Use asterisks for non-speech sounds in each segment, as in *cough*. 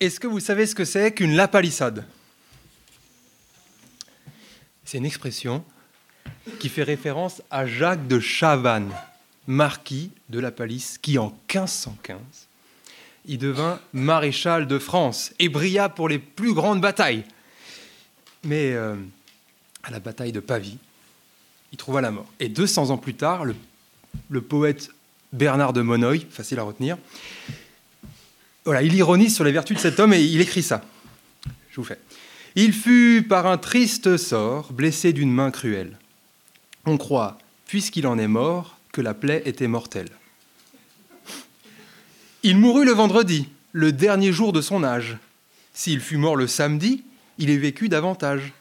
Est-ce que vous savez ce que c'est qu'une lapalissade? C'est une expression qui fait référence à Jacques de Chavannes, marquis de la Palisse, qui en 1515, il devint maréchal de France et brilla pour les plus grandes batailles. Mais euh, à la bataille de Pavie, il trouva la mort. Et 200 ans plus tard, le, poète Bernard de Monnoy, facile à retenir, voilà, il ironise sur les vertus de cet homme et il écrit ça. Je vous fais. Il fut par un triste sort blessé d'une main cruelle. On croit, puisqu'il en est mort, que la plaie était mortelle. Il mourut le vendredi, le dernier jour de son âge. S'il fut mort le samedi, il est vécu davantage.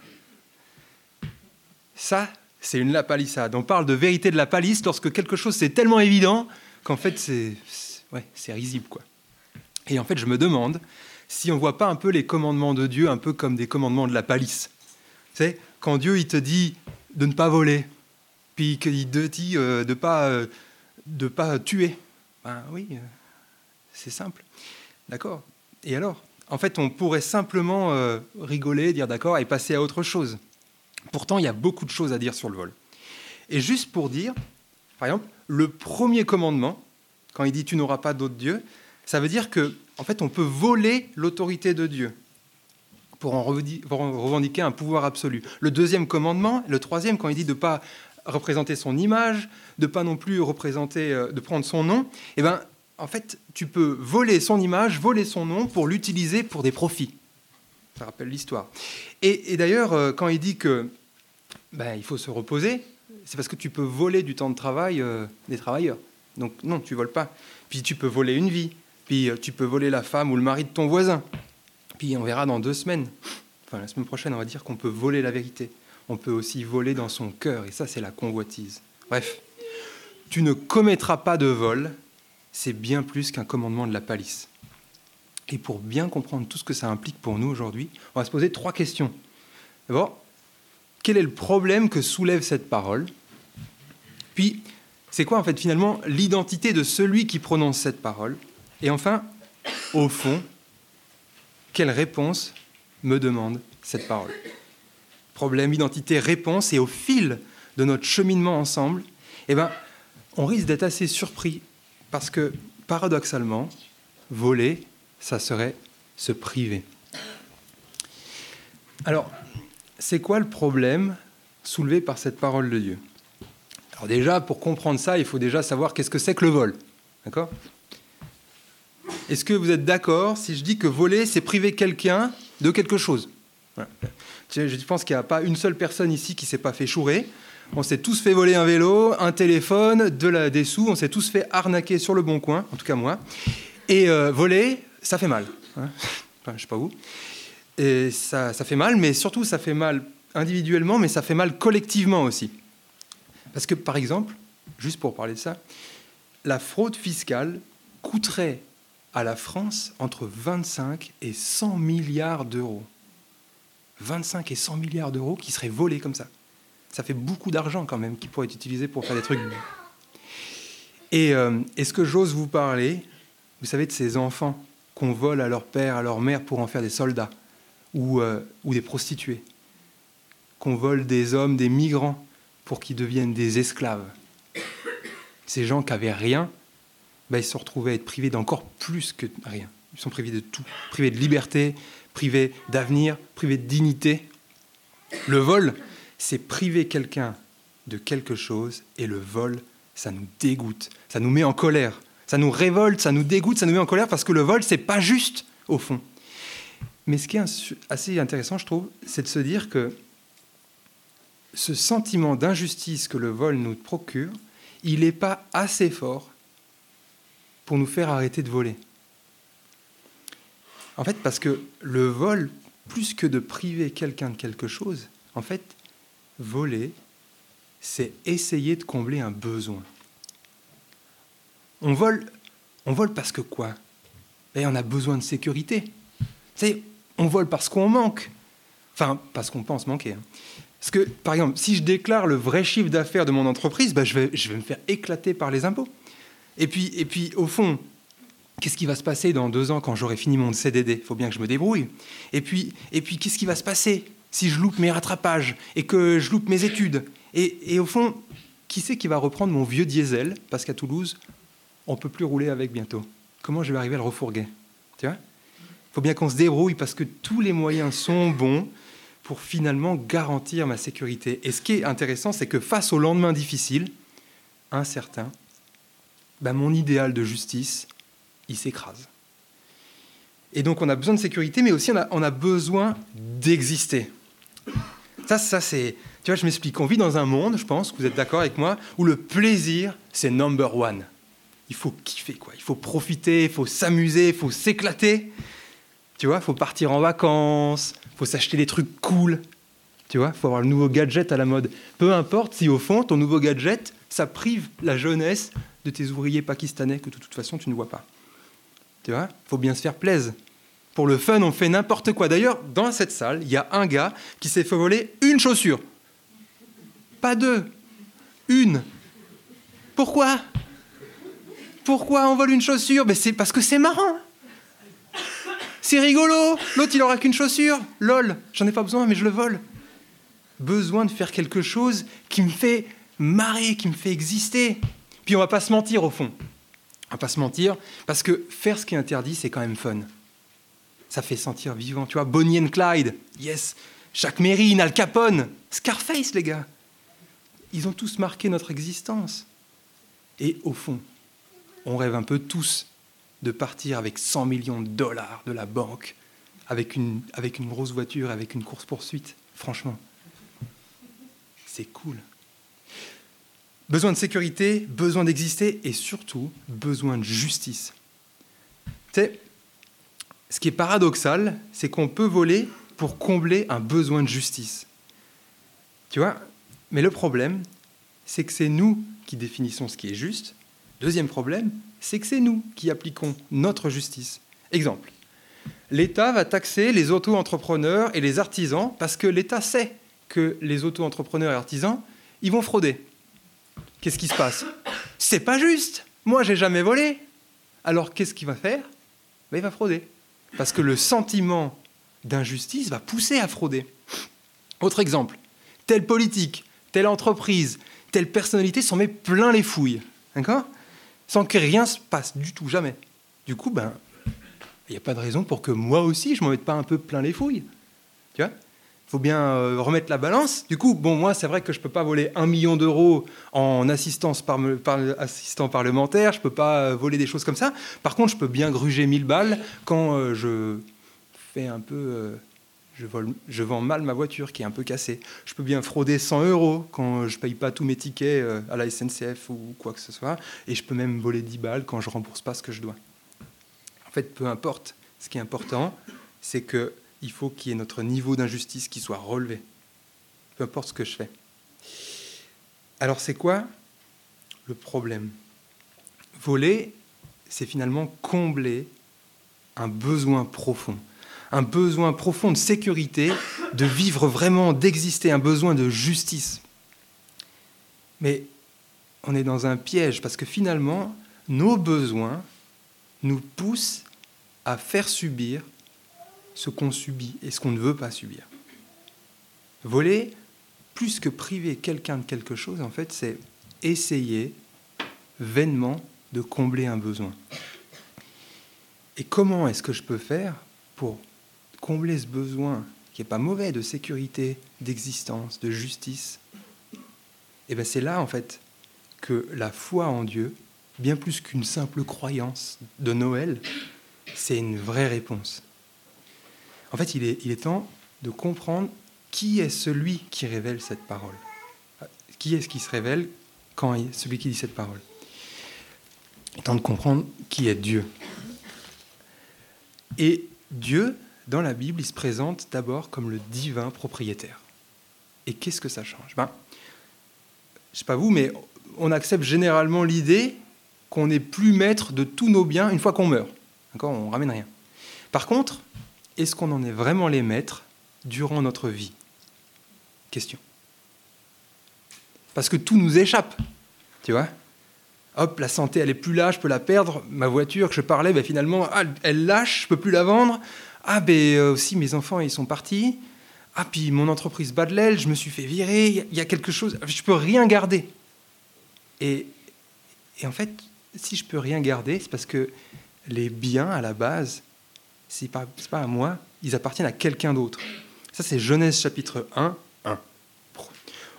Ça, c'est une lapalissade. On parle de vérité de la palisse lorsque quelque chose c'est tellement évident qu'en fait c'est risible quoi. Et en fait, je me demande si on ne voit pas un peu les commandements de Dieu un peu comme des commandements de la palisse. Tu sais, quand Dieu il te dit de ne pas voler, puis qu'il te dit euh, de ne pas, euh, de pas tuer, ben oui, euh, c'est simple. D'accord? Et alors? En fait, on pourrait simplement rigoler, dire d'accord et passer à autre chose. Pourtant, il y a beaucoup de choses à dire sur le vol. Et juste pour dire, par exemple, le premier commandement, quand il dit tu n'auras pas d'autre Dieu, ça veut dire que, en fait, on peut voler l'autorité de Dieu pour en revendiquer un pouvoir absolu. Le deuxième commandement, le troisième, quand il dit de ne pas représenter son image, de pas non plus représenter, euh, de prendre son nom, eh ben, en fait, tu peux voler son image, voler son nom pour l'utiliser pour des profits. Ça rappelle l'histoire. Et, d'ailleurs, euh, quand il dit que ben, il faut se reposer, c'est parce que tu peux voler du temps de travail euh, des travailleurs. Donc non, tu voles pas. Puis tu peux voler une vie. Puis euh, tu peux voler la femme ou le mari de ton voisin. Puis on verra dans deux semaines, enfin la semaine prochaine, on va dire qu'on peut voler la vérité. On peut aussi voler dans son cœur, et ça c'est la convoitise. Bref, tu ne commettras pas de vol, c'est bien plus qu'un commandement de la palisse. Et pour bien comprendre tout ce que ça implique pour nous aujourd'hui, on va se poser trois questions. D'abord, quel est le problème que soulève cette parole? Puis, c'est quoi en fait finalement l'identité de celui qui prononce cette parole? Et enfin, au fond, quelle réponse me demande cette parole? Problème, identité, réponse, et au fil de notre cheminement ensemble, eh ben, on risque d'être assez surpris parce que, paradoxalement, voler, ça serait se priver. Alors, c'est quoi le problème soulevé par cette parole de Dieu? Alors déjà, pour comprendre ça, il faut déjà savoir qu'est-ce que c'est que le vol. D'accord? Est-ce que vous êtes d'accord si je dis que voler, c'est priver quelqu'un de quelque chose? Je pense qu'il n'y a pas une seule personne ici qui ne s'est pas fait chourer. On s'est tous fait voler un vélo, un téléphone, des sous. On s'est tous fait arnaquer sur le bon coin, en tout cas moi. Et euh, voler, ça fait mal. Hein enfin, je sais pas où. Et ça fait mal, mais surtout, ça fait mal individuellement, mais ça fait mal collectivement aussi. Parce que, par exemple, juste pour parler de ça, la fraude fiscale coûterait à la France entre 25 et 100 milliards d'euros. 25 et 100 milliards d'euros qui seraient volés comme ça. Ça fait beaucoup d'argent quand même qui pourrait être utilisé pour faire des trucs. Et euh, est-ce que j'ose vous parler, vous savez, de ces enfants qu'on vole à leur père, à leur mère pour en faire des soldats ou, euh, ou des prostituées? Qu'on vole des hommes, des migrants pour qu'ils deviennent des esclaves? Ces gens qui n'avaient rien bah, ils se retrouvaient à être privés d'encore plus que rien. Ils sont privés de tout, privés de liberté, privés d'avenir, privés de dignité. Le vol, c'est priver quelqu'un de quelque chose, et le vol, ça nous dégoûte, ça nous met en colère, ça nous révolte, ça nous dégoûte, ça nous met en colère parce que le vol, c'est pas juste au fond. Mais ce qui est assez intéressant, je trouve, c'est de se dire que ce sentiment d'injustice que le vol nous procure, il n'est pas assez fort nous faire arrêter de voler. En fait, parce que le vol, plus que de priver quelqu'un de quelque chose, en fait, voler, c'est essayer de combler un besoin. On vole, on vole parce que quoi? Et on a besoin de sécurité. C'est, on vole parce qu'on manque. Enfin, parce qu'on pense manquer. Hein. Parce que, par exemple, si je déclare le vrai chiffre d'affaires de mon entreprise, ben, je vais me faire éclater par les impôts. Et puis, et puis au fond, qu'est-ce qui va se passer dans deux ans quand j'aurai fini mon CDD Il faut bien que je me débrouille. Et puis, et puis qu'est-ce qui va se passer si je loupe mes rattrapages et que je loupe mes études? Et, au fond, qui c'est qui va reprendre mon vieux diesel? Parce qu'à Toulouse, on ne peut plus rouler avec bientôt. Comment je vais arriver à le refourguer? Tu vois? Il faut bien qu'on se débrouille parce que tous les moyens sont bons pour finalement garantir ma sécurité. Et ce qui est intéressant, c'est que face au lendemain difficile, incertain, ben mon idéal de justice, il s'écrase. Et donc on a besoin de sécurité, mais aussi on a, on a besoin d'exister. Ça, ça c'est... Tu vois, je m'explique. On vit dans un monde, je pense, vous êtes d'accord avec moi, où le plaisir, c'est number one. Il faut kiffer, quoi. Il faut profiter, il faut s'amuser, il faut s'éclater. Tu vois, il faut partir en vacances, il faut s'acheter des trucs cool. Tu vois, il faut avoir le nouveau gadget à la mode. Peu importe si au fond, ton nouveau gadget, ça prive la jeunesse de tes ouvriers pakistanais que de toute façon tu ne vois pas. Tu vois, il faut bien se faire plaisir. Pour le fun, on fait n'importe quoi. D'ailleurs, dans cette salle, il y a un gars qui s'est fait voler une chaussure. Pas deux, une. Pourquoi? Pourquoi on vole une chaussure? C'est parce que c'est marrant. C'est rigolo. L'autre, il aura qu'une chaussure. Lol, j'en ai pas besoin, mais je le vole. Besoin de faire quelque chose qui me fait marrer, qui me fait exister. Puis on va pas se mentir au fond. On va pas se mentir, parce que faire ce qui est interdit, c'est quand même fun. Ça fait sentir vivant. Tu vois, Bonnie and Clyde, yes. Jacques Mérine, Al Capone, Scarface, les gars. Ils ont tous marqué notre existence. Et au fond, on rêve un peu tous de partir avec 100 millions de dollars de la banque, avec une, avec une grosse voiture, avec une course-poursuite. Franchement, c'est cool. Besoin de sécurité, besoin d'exister et surtout besoin de justice. Tu sais, ce qui est paradoxal, c'est qu'on peut voler pour combler un besoin de justice. Tu vois Mais le problème, c'est que c'est nous qui définissons ce qui est juste. Deuxième problème, c'est que c'est nous qui appliquons notre justice. Exemple, l'État va taxer les auto-entrepreneurs et les artisans parce que l'État sait que les auto-entrepreneurs et artisans, ils vont frauder qu'est-ce qui se passe C'est pas juste. Moi, j'ai jamais volé. Alors, qu'est-ce qu'il va faire ben, Il va frauder. Parce que le sentiment d'injustice va pousser à frauder. Autre exemple, telle politique, telle entreprise, telle personnalité s'en met plein les fouilles. D'accord Sans que rien se passe du tout, jamais. Du coup, ben, il n'y a pas de raison pour que moi aussi, je m'en mette pas un peu plein les fouilles. Tu vois faut bien euh, remettre la balance. Du coup, bon, moi, c'est vrai que je ne peux pas voler un million d'euros en assistance par, assistant parlementaire, je peux pas euh, voler des choses comme ça. Par contre, je peux bien gruger 1000 balles quand euh, je fais un peu... je vends mal ma voiture qui est un peu cassée. Je peux bien frauder 100 euros quand je ne paye pas tous mes tickets à la SNCF ou quoi que ce soit. Et je peux même voler 10 balles quand je ne rembourse pas ce que je dois. En fait, peu importe. Ce qui est important, c'est que il faut qu'il y ait notre niveau d'injustice qui soit relevé, peu importe ce que je fais. Alors c'est quoi le problème? Voler, c'est finalement combler un besoin profond, un besoin profond de sécurité, de vivre vraiment, d'exister, un besoin de justice. Mais on est dans un piège parce que finalement, nos besoins nous poussent à faire subir ce qu'on subit et ce qu'on ne veut pas subir. Voler, plus que priver quelqu'un de quelque chose, en fait, c'est essayer vainement de combler un besoin. Et comment est-ce que je peux faire pour combler ce besoin qui n'est pas mauvais de sécurité, d'existence, de justice? Et eh bien c'est là, en fait, que la foi en Dieu, bien plus qu'une simple croyance de Noël, c'est une vraie réponse. En fait, il est, temps de comprendre qui est celui qui révèle cette parole. Qui est-ce qui se révèle quand celui qui dit cette parole? Il est temps de comprendre qui est Dieu. Et Dieu, dans la Bible, il se présente d'abord comme le divin propriétaire. Et qu'est-ce que ça change? Ben, Je ne sais pas vous, mais on accepte généralement l'idée qu'on n'est plus maître de tous nos biens une fois qu'on meurt. D'accord? On ramène rien. Par contre, est-ce qu'on en est vraiment les maîtres durant notre vie? Question. Parce que tout nous échappe, tu vois? Hop, la santé, elle est plus là, je peux la perdre. Ma voiture que je parlais, ben, finalement, ah, elle lâche, je peux plus la vendre. Ah, ben euh, aussi, mes enfants, ils sont partis. Ah, puis mon entreprise bat de l'aile, je me suis fait virer, il y a quelque chose, je peux rien garder. Et, et en fait, si je peux rien garder, c'est parce que les biens, à la base, ce n'est pas, pas à moi, ils appartiennent à quelqu'un d'autre. Ça, c'est Genèse chapitre 1, 1.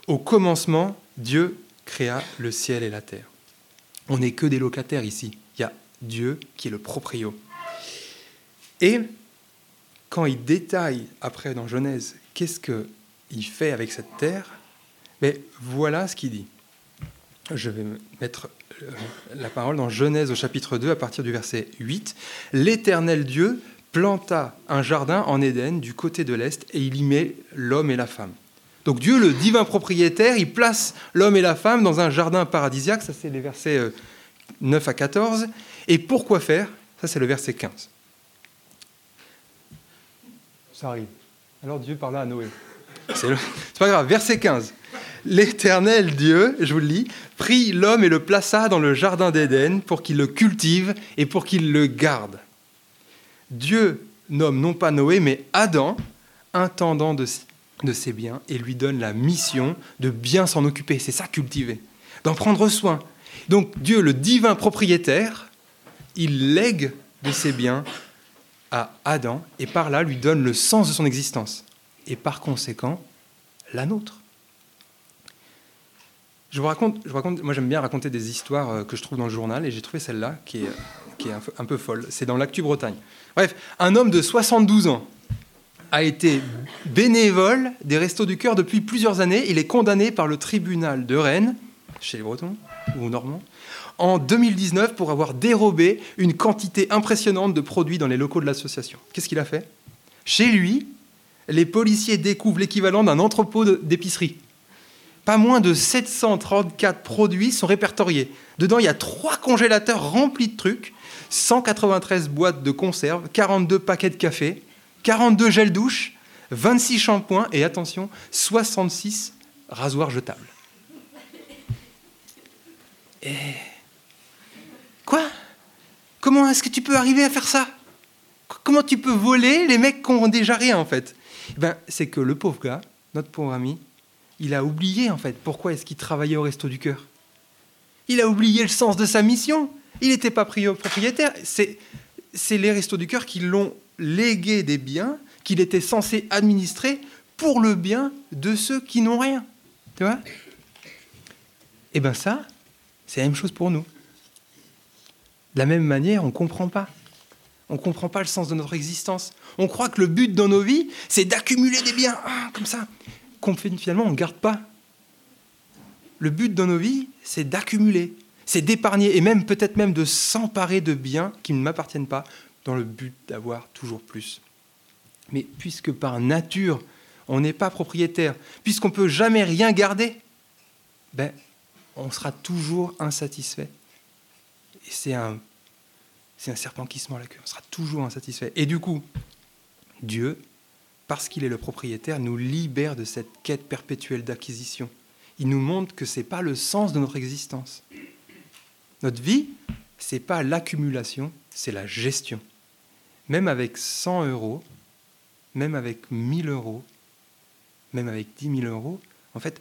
Au commencement, Dieu créa le ciel et la terre. On n'est que des locataires ici. Il y a Dieu qui est le proprio. Et quand il détaille après dans Genèse qu'est-ce qu'il fait avec cette terre, mais voilà ce qu'il dit. Je vais mettre euh, la parole dans Genèse au chapitre 2 à partir du verset 8. L'Éternel Dieu planta un jardin en Éden du côté de l'Est et il y met l'homme et la femme. Donc Dieu, le divin propriétaire, il place l'homme et la femme dans un jardin paradisiaque, ça c'est les versets 9 euh, à 14. Et pourquoi faire? Ça c'est le verset 15. Ça arrive. Alors Dieu parla à Noé. C'est pas grave, verset 15. L'Éternel Dieu, je vous le lis, prit l'homme et le plaça dans le jardin d'Éden pour qu'il le cultive et pour qu'il le garde. Dieu nomme non pas Noé, mais Adam, intendant de, ses biens, et lui donne la mission de bien s'en occuper. C'est ça cultiver, d'en prendre soin. Donc Dieu, le divin propriétaire, il lègue de ses biens à Adam et par là lui donne le sens de son existence et par conséquent la nôtre. Je vous raconte, je raconte moi j'aime bien raconter des histoires euh, que je trouve dans le journal et j'ai trouvé celle-là qui est, un, peu, folle. C'est dans l'Actu Bretagne. Bref, un homme de 72 ans a été bénévole des Restos du Cœur depuis plusieurs années. Il est condamné par le tribunal de Rennes, chez les Bretons ou Normands, en 2019 pour avoir dérobé une quantité impressionnante de produits dans les locaux de l'association. Qu'est-ce qu'il a fait? Chez lui, les policiers découvrent l'équivalent d'un entrepôt d'épicerie. Pas moins de 734 produits sont répertoriés. Dedans, il y a trois congélateurs remplis de trucs, 193 boîtes de conserve, 42 paquets de café, 42 gels douche, 26 shampoings et attention, 66 rasoirs jetables. Et... Quoi? Comment est-ce que tu peux arriver à faire ça? Comment tu peux voler les mecs qui ont déjà rien en fait? Eh ben, C'est que le pauvre gars, notre pauvre ami, il a oublié en fait pourquoi est-ce qu'il travaillait au resto du cœur. Il a oublié le sens de sa mission. Il n'était pas propriétaire. C'est, les restos du cœur qui l'ont légué des biens qu'il était censé administrer pour le bien de ceux qui n'ont rien. Tu vois? Eh bien ça, c'est la même chose pour nous. De la même manière, on ne comprend pas. On ne comprend pas le sens de notre existence. On croit que le but dans nos vies, c'est d'accumuler des biens, ah, comme ça, finalement on ne garde pas. Le but dans nos vies, c'est d'accumuler, c'est d'épargner et même peut-être même de s'emparer de biens qui ne m'appartiennent pas dans le but d'avoir toujours plus. Mais puisque par nature, on n'est pas propriétaire, puisqu'on peut jamais rien garder, ben, on sera toujours insatisfait. Et c'est un, c'est un serpent qui se mord la queue, on sera toujours insatisfait. Et du coup, Dieu, parce qu'il est le propriétaire, nous libère de cette quête perpétuelle d'acquisition. Il nous montre que ce n'est pas le sens de notre existence. Notre vie, ce n'est pas l'accumulation, c'est la gestion. Même avec 100 euros, même avec 1000 euros, même avec 10 000 euros, en fait,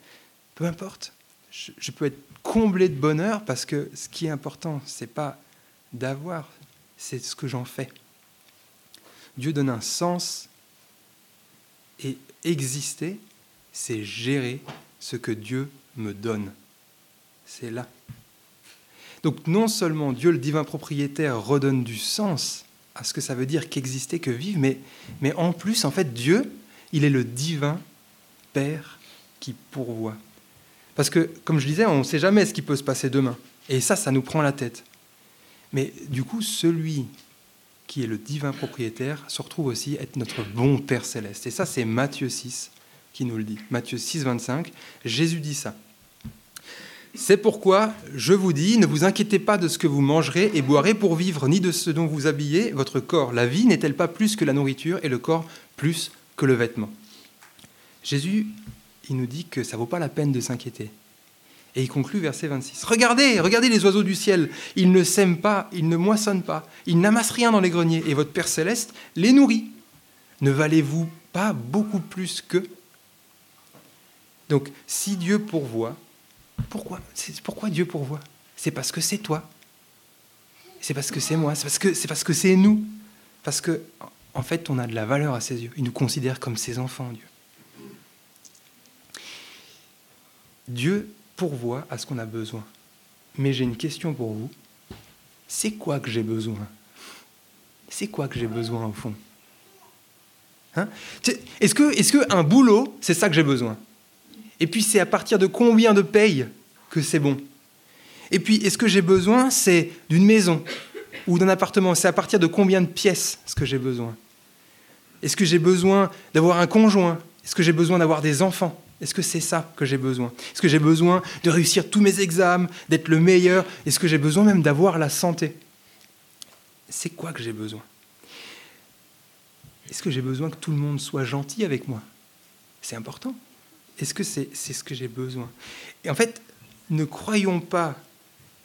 peu importe, je, peux être comblé de bonheur parce que ce qui est important, ce n'est pas d'avoir, c'est ce que j'en fais. Dieu donne un sens et exister, c'est gérer ce que Dieu me donne. C'est là. Donc non seulement Dieu, le divin propriétaire, redonne du sens à ce que ça veut dire qu'exister, que vivre, mais, en plus, en fait, Dieu, il est le divin Père qui pourvoit. Parce que, comme je disais, on ne sait jamais ce qui peut se passer demain. Et ça, ça nous prend la tête. Mais du coup, celui qui est le divin propriétaire se retrouve aussi être notre bon Père céleste. Et ça, c'est Matthieu 6 qui nous le dit. Matthieu 6, 25, Jésus dit ça. C'est pourquoi je vous dis, ne vous inquiétez pas de ce que vous mangerez et boirez pour vivre, ni de ce dont vous habillez votre corps. La vie n'est-elle pas plus que la nourriture et le corps plus que le vêtement? Jésus, il nous dit que ça vaut pas la peine de s'inquiéter. Et il conclut verset 26. Regardez, regardez les oiseaux du ciel. Ils ne sèment pas, ils ne moissonnent pas, ils n'amassent rien dans les greniers, et votre Père céleste les nourrit. Ne valez-vous pas beaucoup plus qu'eux? Donc, si Dieu pourvoit, pourquoi, Dieu pourvoit? C'est parce que c'est toi. C'est parce que c'est moi. C'est parce que c'est parce que c'est nous. Parce que, en fait, on a de la valeur à ses yeux. Il nous considère comme ses enfants, Dieu. Dieu pourvoit à ce qu'on a besoin. Mais j'ai une question pour vous. C'est quoi que j'ai besoin? C'est quoi que j'ai besoin au fond? Hein? Est-ce que, est que un boulot, c'est ça que j'ai besoin? Et puis c'est à partir de combien de payes que c'est bon? Et puis est-ce que j'ai besoin, c'est d'une maison ou d'un appartement? C'est à partir de combien de pièces ce que j'ai besoin? Est-ce que j'ai besoin d'avoir un conjoint? Est-ce que j'ai besoin d'avoir des enfants? Est-ce que c'est ça que j'ai besoin? Est-ce que j'ai besoin de réussir tous mes examens, d'être le meilleur? Est-ce que j'ai besoin même d'avoir la santé? C'est quoi que j'ai besoin? Est-ce que j'ai besoin que tout le monde soit gentil avec moi? C'est important. Est-ce que c'est ce que j'ai besoin? Et en fait, ne croyons pas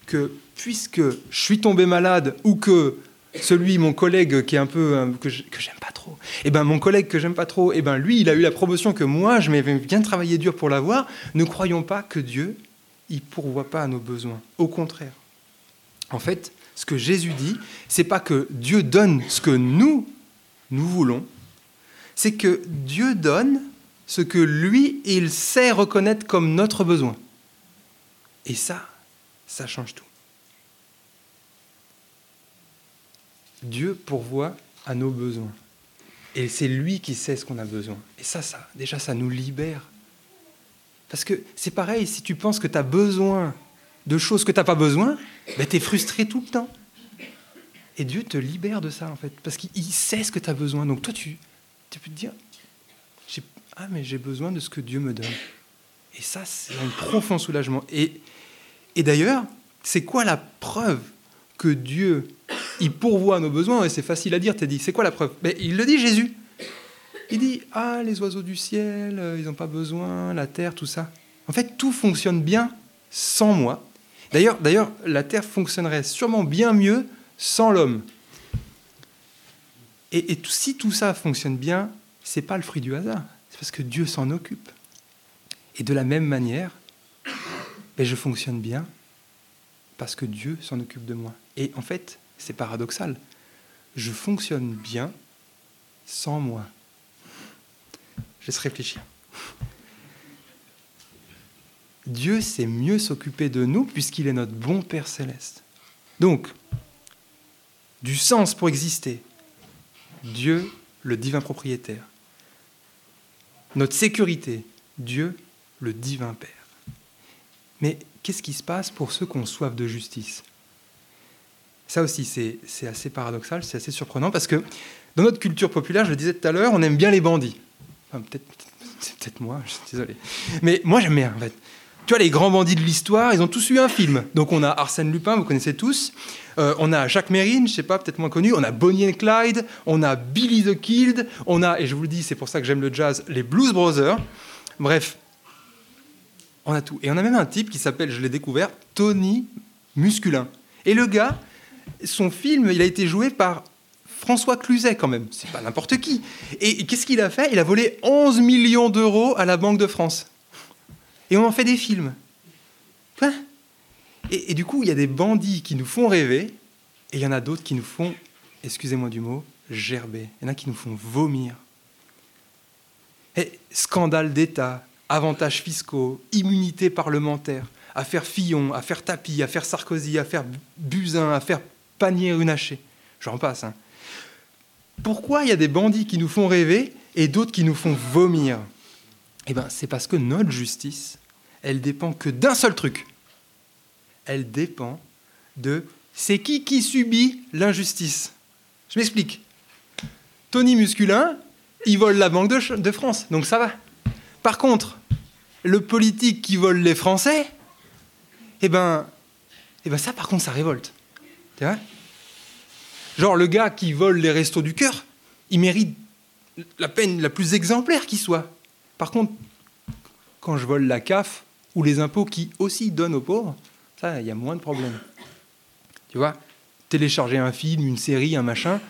que puisque je suis tombé malade ou que celui, mon collègue qui est un peu que j'aime Et eh ben mon collègue que j'aime pas trop, et eh ben lui, il a eu la promotion que moi, je m'avais bien travaillé dur pour l'avoir. Ne croyons pas que Dieu, il pourvoit pas à nos besoins. Au contraire. En fait, ce que Jésus dit, c'est pas que Dieu donne ce que nous nous voulons, c'est que Dieu donne ce que lui, il sait reconnaître comme notre besoin. Et ça, ça change tout. Dieu pourvoit à nos besoins. Et c'est lui qui sait ce qu'on a besoin. Et ça, ça, déjà, ça nous libère. Parce que c'est pareil, si tu penses que tu as besoin de choses que tu n'as pas besoin, ben tu es frustré tout le temps. Et Dieu te libère de ça, en fait, parce qu'il sait ce que tu as besoin. Donc toi, tu, peux te dire, ah, mais j'ai besoin de ce que Dieu me donne. Et ça, c'est un profond soulagement. Et, et d'ailleurs, c'est quoi la preuve que Dieu il pourvoit nos besoins. Et c'est facile à dire, t'as dit, c'est quoi la preuve? Mais Il le dit Jésus. Il dit, ah, les oiseaux du ciel, euh, ils n'ont pas besoin, la terre, tout ça. En fait, tout fonctionne bien sans moi. D'ailleurs, d'ailleurs, la terre fonctionnerait sûrement bien mieux sans l'homme. Et, et, si tout ça fonctionne bien, c'est pas le fruit du hasard. C'est parce que Dieu s'en occupe. Et de la même manière, ben, je fonctionne bien parce que Dieu s'en occupe de moi. Et en fait, c'est paradoxal. Je fonctionne bien sans moi. Je laisse réfléchir. Dieu sait mieux s'occuper de nous puisqu'il est notre bon Père céleste. Donc, du sens pour exister, Dieu, le divin propriétaire. Notre sécurité, Dieu, le divin Père. Mais qu'est-ce qui se passe pour ceux qui ont soif de justice? Ça aussi, c'est assez paradoxal, c'est assez surprenant parce que dans notre culture populaire, je le disais tout à l'heure, on aime bien les bandits. peut-être, c'est peut-être moi, je suis désolé. Mais moi, j'aime bien, en fait. Tu vois, les grands bandits de l'histoire, ils ont tous eu un film. Donc on a Arsène Lupin, vous connaissez tous. Euh, on a Jacques Mérine, je sais pas, peut-être moins connu. On a Bonnie and Clyde. On a Billy the Kid. On a, et je vous le dis, c'est pour ça que j'aime le jazz, les Blues Brothers. Bref, on a tout. Et on a même un type qui s'appelle, je l'ai découvert, Tony Musculin. Et le gars, son film, il a été joué par François Cluzet quand même, c'est pas n'importe qui. Et qu'est-ce qu'il a fait? Il a volé 11 millions d'euros à la Banque de France. Et on en fait des films. et, du coup, il y a des bandits qui nous font rêver, et il y en a d'autres qui nous font, excusez-moi du mot, gerber. Il y en a qui nous font vomir. Scandale d'État, avantages fiscaux, immunité parlementaire, affaire Fillon, affaire Tapie, affaire Sarkozy, affaire Buzyn, affaire panier runaché. J'en passe. Hein. Pourquoi il y a des bandits qui nous font rêver et d'autres qui nous font vomir? Eh bien, c'est parce que notre justice, elle dépend que d'un seul truc. Elle dépend de c'est qui qui subit l'injustice. Je m'explique. Tony Musculin, il vole la Banque de, de France, donc ça va. Par contre, le politique qui vole les Français, eh ben, eh ben ça, par contre, ça révolte. Tu vois Genre, le gars qui vole les restos du cœur, il mérite la peine la plus exemplaire qui soit. Par contre, quand je vole la CAF, ou les impôts qui aussi donnent aux pauvres, ça, il y a moins de problèmes. Tu vois, télécharger un film, une série, un machin,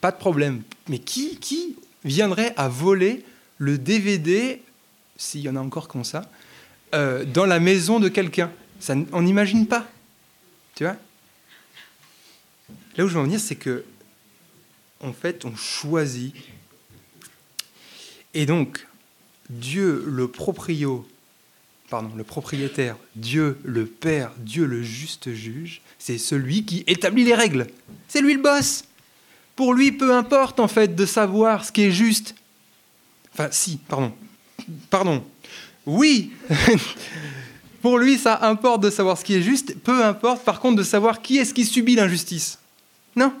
pas de problème. Mais qui, viendrait à voler le DVD, s'il y en a encore comme ça, euh, dans la maison de quelqu'un? Ça, On n'imagine pas. Tu vois? Là où je veux en venir, c'est que, en fait, on choisit. Et donc, Dieu le proprio, pardon, le propriétaire, Dieu le Père, Dieu le juste juge, c'est celui qui établit les règles. C'est lui le boss. Pour lui, peu importe en fait de savoir ce qui est juste. Enfin, si, pardon. Pardon. Oui, *laughs* pour lui, ça importe de savoir ce qui est juste, peu importe par contre de savoir qui est-ce qui subit l'injustice. Non.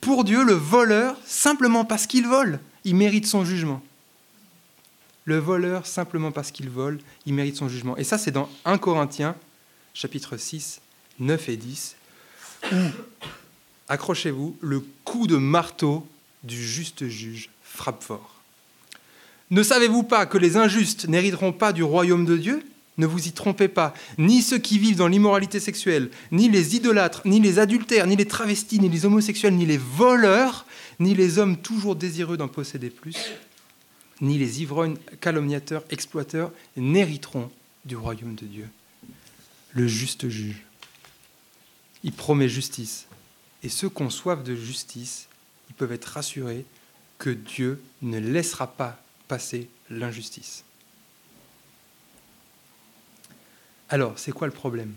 Pour Dieu, le voleur, simplement parce qu'il vole, il mérite son jugement. Le voleur, simplement parce qu'il vole, il mérite son jugement. Et ça, c'est dans 1 Corinthiens, chapitre 6, 9 et 10, où, accrochez-vous, le coup de marteau du juste juge frappe fort. Ne savez-vous pas que les injustes n'hériteront pas du royaume de Dieu? Ne vous y trompez pas. Ni ceux qui vivent dans l'immoralité sexuelle, ni les idolâtres, ni les adultères, ni les travestis, ni les homosexuels, ni les voleurs, ni les hommes toujours désireux d'en posséder plus, ni les ivrognes, calomniateurs, exploiteurs, n'hériteront du royaume de Dieu. Le juste juge. Il promet justice. Et ceux qui ont soif de justice, ils peuvent être rassurés que Dieu ne laissera pas passer l'injustice. Alors, c'est quoi le problème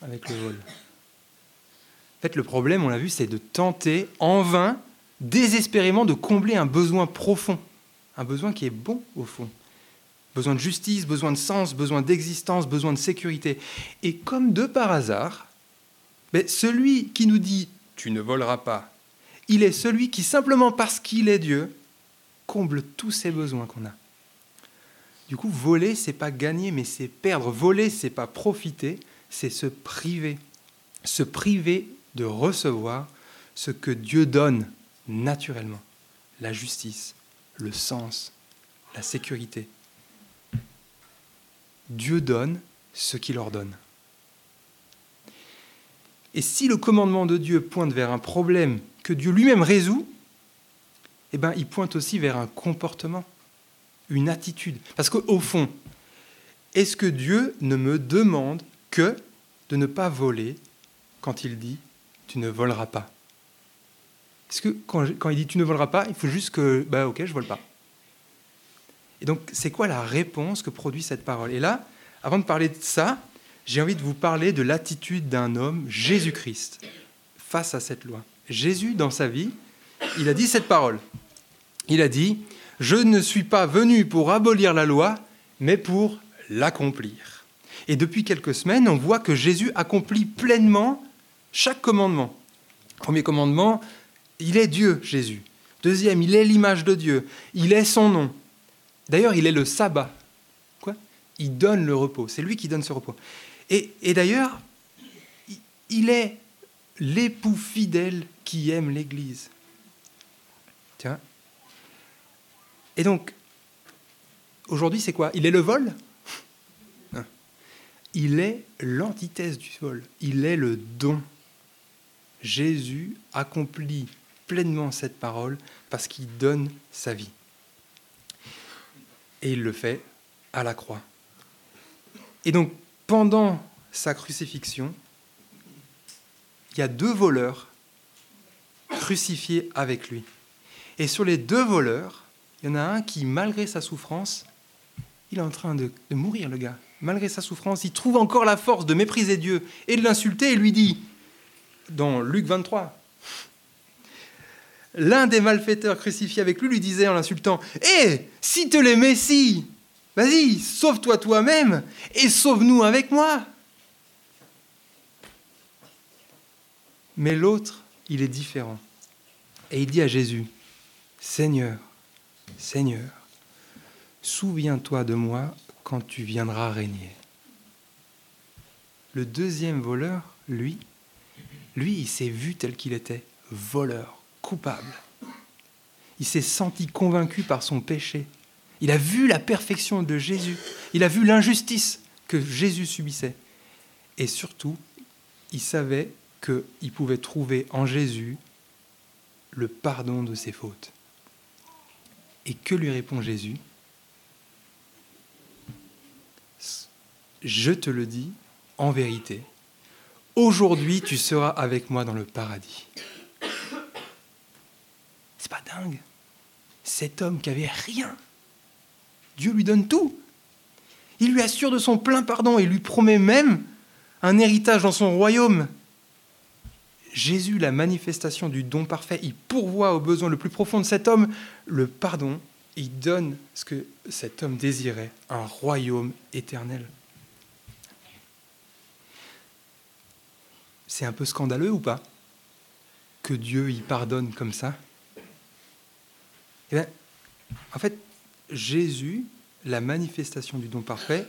avec le vol? En fait, le problème, on l'a vu, c'est de tenter en vain, désespérément, de combler un besoin profond, un besoin qui est bon au fond. Besoin de justice, besoin de sens, besoin d'existence, besoin de sécurité. Et comme de par hasard, mais celui qui nous dit tu ne voleras pas, il est celui qui, simplement parce qu'il est Dieu, comble tous ces besoins qu'on a. Du coup, voler, c'est pas gagner, mais c'est perdre. Voler, c'est pas profiter, c'est se priver. Se priver de recevoir ce que Dieu donne naturellement. La justice, le sens, la sécurité. Dieu donne ce qu'il ordonne. Et si le commandement de Dieu pointe vers un problème que Dieu lui-même résout, eh ben, il pointe aussi vers un comportement, une attitude. Parce qu'au fond, est-ce que Dieu ne me demande que de ne pas voler quand il dit tu ne voleras pas? Est-ce que quand, il dit tu ne voleras pas, il faut juste que, bah ok, je vole pas. Et donc, c'est quoi la réponse que produit cette parole? Et là, avant de parler de ça, j'ai envie de vous parler de l'attitude d'un homme, Jésus-Christ, face à cette loi. Jésus, dans sa vie, il a dit cette parole. Il a dit, je ne suis pas venu pour abolir la loi, mais pour l'accomplir. Et depuis quelques semaines, on voit que Jésus accomplit pleinement chaque commandement. Premier commandement, il est Dieu, Jésus. Deuxième, il est l'image de Dieu. Il est son nom. D'ailleurs, il est le sabbat. Quoi? Il donne le repos. C'est lui qui donne ce repos. Et, d'ailleurs, il est l'époux fidèle qui aime l'Église. Et donc, aujourd'hui, c'est quoi? Il est le vol? Hein? Il est l'antithèse du vol. Il est le don. Jésus accomplit pleinement cette parole parce qu'il donne sa vie. Et il le fait à la croix. Et donc, pendant sa crucifixion, il y a deux voleurs crucifiés avec lui. Et sur les deux voleurs, il y en a un qui, malgré sa souffrance, il est en train de, mourir, le gars. Malgré sa souffrance, il trouve encore la force de mépriser Dieu et de l'insulter et lui dit, dans Luc 23, l'un des malfaiteurs crucifiés avec lui lui disait en l'insultant, Hé, si te les Messie, vas-y, sauve-toi toi-même et sauve-nous avec moi. Mais l'autre, il est différent. Et il dit à Jésus, Seigneur, Seigneur, souviens-toi de moi quand tu viendras régner. Le deuxième voleur, lui, lui, il s'est vu tel qu'il était, voleur, coupable. Il s'est senti convaincu par son péché. Il a vu la perfection de Jésus. Il a vu l'injustice que Jésus subissait. Et surtout, il savait qu'il pouvait trouver en Jésus le pardon de ses fautes. Et que lui répond Jésus Je te le dis en vérité, aujourd'hui tu seras avec moi dans le paradis. C'est pas dingue Cet homme qui avait rien, Dieu lui donne tout. Il lui assure de son plein pardon et lui promet même un héritage dans son royaume. Jésus, la manifestation du don parfait, il pourvoit aux besoins le plus profond de cet homme le pardon. Il donne ce que cet homme désirait, un royaume éternel. C'est un peu scandaleux ou pas Que Dieu y pardonne comme ça? Eh bien, En fait, Jésus, la manifestation du don parfait,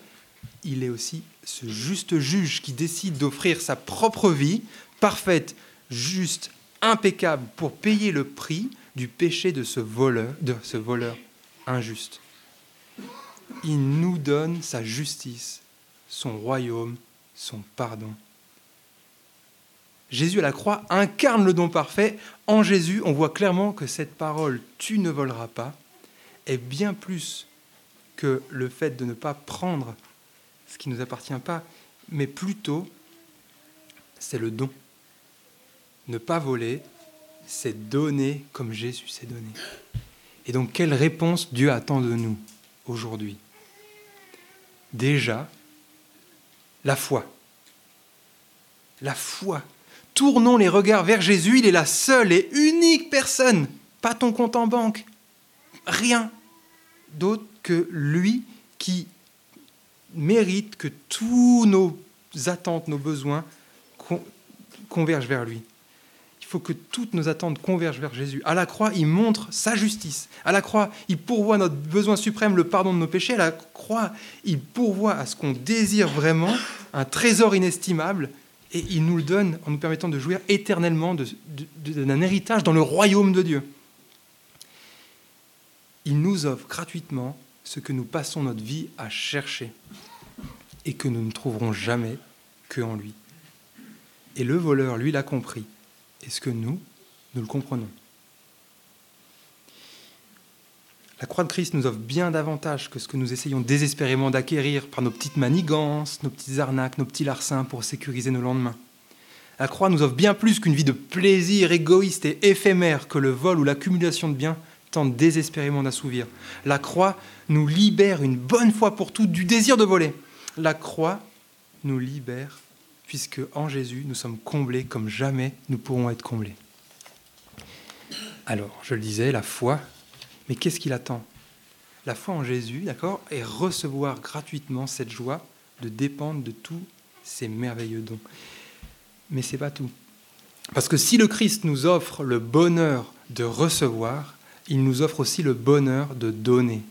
il est aussi ce juste juge qui décide d'offrir sa propre vie parfaite, juste, impeccable pour payer le prix du péché de ce voleur, injuste. Il nous donne sa justice, son royaume, son pardon. Jésus à la croix incarne le don parfait. En Jésus, on voit clairement que cette parole tu ne voleras pas est bien plus que le fait de ne pas prendre ce qui ne nous appartient pas, mais plutôt c'est le don. Ne pas voler, c'est donner comme Jésus s'est donné. Et donc, quelle réponse Dieu attend de nous aujourd'hui? Déjà, la foi. La foi. Tournons les regards vers Jésus, il est la seule et unique personne, pas ton compte en banque, rien d'autre que lui qui mérite que tous nos attentes, nos besoins convergent vers lui. Faut que toutes nos attentes convergent vers Jésus. À la croix, il montre sa justice. À la croix, il pourvoit notre besoin suprême, le pardon de nos péchés. À la croix, il pourvoit à ce qu'on désire vraiment, un trésor inestimable, et il nous le donne en nous permettant de jouir éternellement d'un héritage dans le royaume de Dieu. Il nous offre gratuitement ce que nous passons notre vie à chercher et que nous ne trouverons jamais que en lui. Et le voleur, lui, l'a compris. Est-ce que nous, nous le comprenons? La croix de Christ nous offre bien davantage que ce que nous essayons désespérément d'acquérir par nos petites manigances, nos petites arnaques, nos petits larcins pour sécuriser nos lendemains. La croix nous offre bien plus qu'une vie de plaisir égoïste et éphémère que le vol ou l'accumulation de biens tente désespérément d'assouvir. La croix nous libère une bonne fois pour toutes du désir de voler. La croix nous libère puisque en Jésus nous sommes comblés comme jamais nous pourrons être comblés. Alors, je le disais, la foi, mais qu'est-ce qu'il attend? La foi en Jésus, d'accord, est recevoir gratuitement cette joie de dépendre de tous ces merveilleux dons. Mais c'est pas tout. Parce que si le Christ nous offre le bonheur de recevoir, il nous offre aussi le bonheur de donner.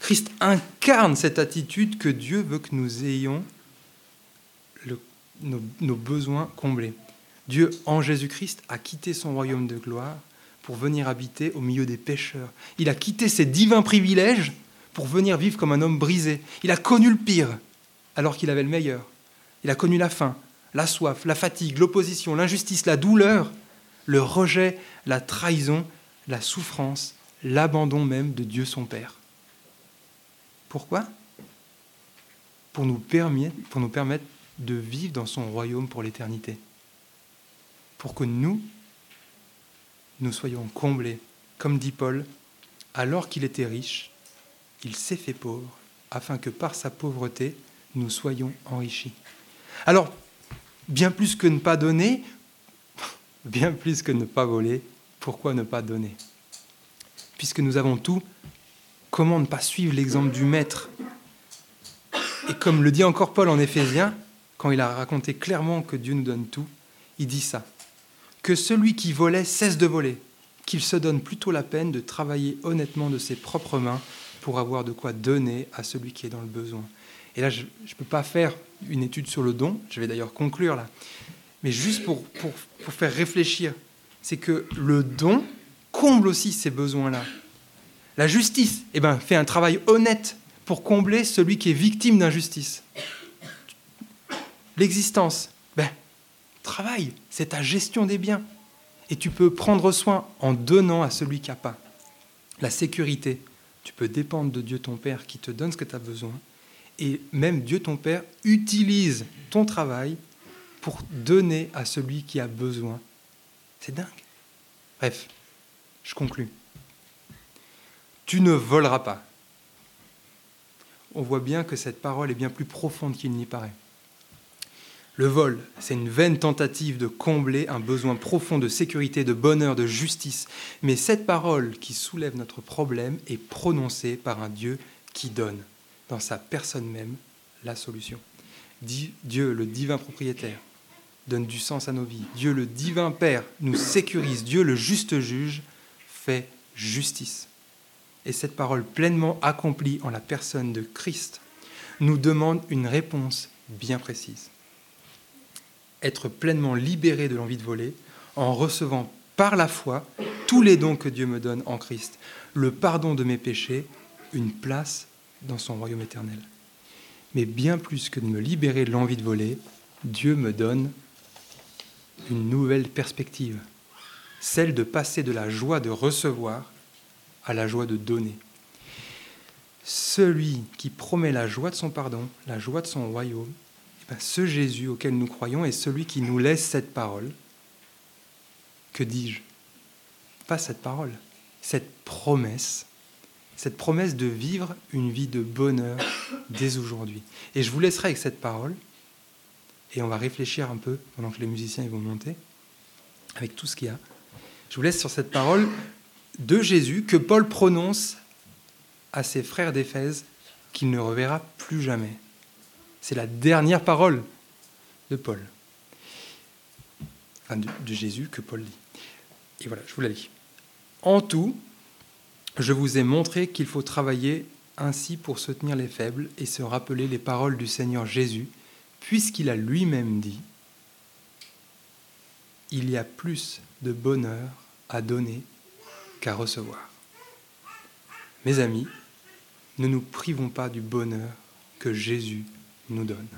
Christ incarne cette attitude que Dieu veut que nous ayons nos, besoins comblés. Dieu, en Jésus-Christ, a quitté son royaume de gloire pour venir habiter au milieu des pécheurs. Il a quitté ses divins privilèges pour venir vivre comme un homme brisé. Il a connu le pire alors qu'il avait le meilleur. Il a connu la faim, la soif, la fatigue, l'opposition, l'injustice, la douleur, le rejet, la trahison, la souffrance, l'abandon même de Dieu son Père. Pourquoi? Pour nous permettre de vivre dans son royaume pour l'éternité. Pour que nous, nous soyons comblés. Comme dit Paul, alors qu'il était riche, il s'est fait pauvre, afin que par sa pauvreté, nous soyons enrichis. Alors, bien plus que ne pas donner, *laughs* bien plus que ne pas voler, pourquoi ne pas donner? Puisque nous avons tout, comment ne pas suivre l'exemple du Maître? Et comme le dit encore Paul en Éphésiens, quand il a raconté clairement que Dieu nous donne tout, il dit ça. Que celui qui volait cesse de voler, qu'il se donne plutôt la peine de travailler honnêtement de ses propres mains pour avoir de quoi donner à celui qui est dans le besoin. Et là, je ne peux pas faire une étude sur le don, je vais d'ailleurs conclure là, mais juste pour, pour, pour faire réfléchir c'est que le don comble aussi ces besoins-là. La justice eh ben, fait un travail honnête pour combler celui qui est victime d'injustice. L'existence, ben, travail, c'est ta gestion des biens. Et tu peux prendre soin en donnant à celui qui n'a pas. La sécurité, tu peux dépendre de Dieu ton Père qui te donne ce que tu as besoin. Et même Dieu ton Père utilise ton travail pour donner à celui qui a besoin. C'est dingue. Bref, je conclus. Tu ne voleras pas. On voit bien que cette parole est bien plus profonde qu'il n'y paraît. Le vol, c'est une vaine tentative de combler un besoin profond de sécurité, de bonheur, de justice. Mais cette parole qui soulève notre problème est prononcée par un Dieu qui donne, dans sa personne même, la solution. Dieu, le divin propriétaire, donne du sens à nos vies. Dieu, le divin Père, nous sécurise. Dieu, le juste juge, fait justice. Et cette parole pleinement accomplie en la personne de Christ nous demande une réponse bien précise être pleinement libéré de l'envie de voler en recevant par la foi tous les dons que Dieu me donne en Christ, le pardon de mes péchés, une place dans son royaume éternel. Mais bien plus que de me libérer de l'envie de voler, Dieu me donne une nouvelle perspective, celle de passer de la joie de recevoir à la joie de donner. Celui qui promet la joie de son pardon, la joie de son royaume, ben, ce Jésus auquel nous croyons est celui qui nous laisse cette parole. Que dis-je? Pas cette parole, cette promesse, cette promesse de vivre une vie de bonheur dès aujourd'hui. Et je vous laisserai avec cette parole, et on va réfléchir un peu pendant que les musiciens vont monter, avec tout ce qu'il y a. Je vous laisse sur cette parole de Jésus que Paul prononce à ses frères d'Éphèse qu'il ne reverra plus jamais. C'est la dernière parole de Paul, enfin de, Jésus que Paul dit. Et voilà, je vous la lis. En tout, je vous ai montré qu'il faut travailler ainsi pour soutenir les faibles et se rappeler les paroles du Seigneur Jésus, puisqu'il a lui-même dit, Il y a plus de bonheur à donner qu'à recevoir. Mes amis, ne nous privons pas du bonheur que Jésus nous donne.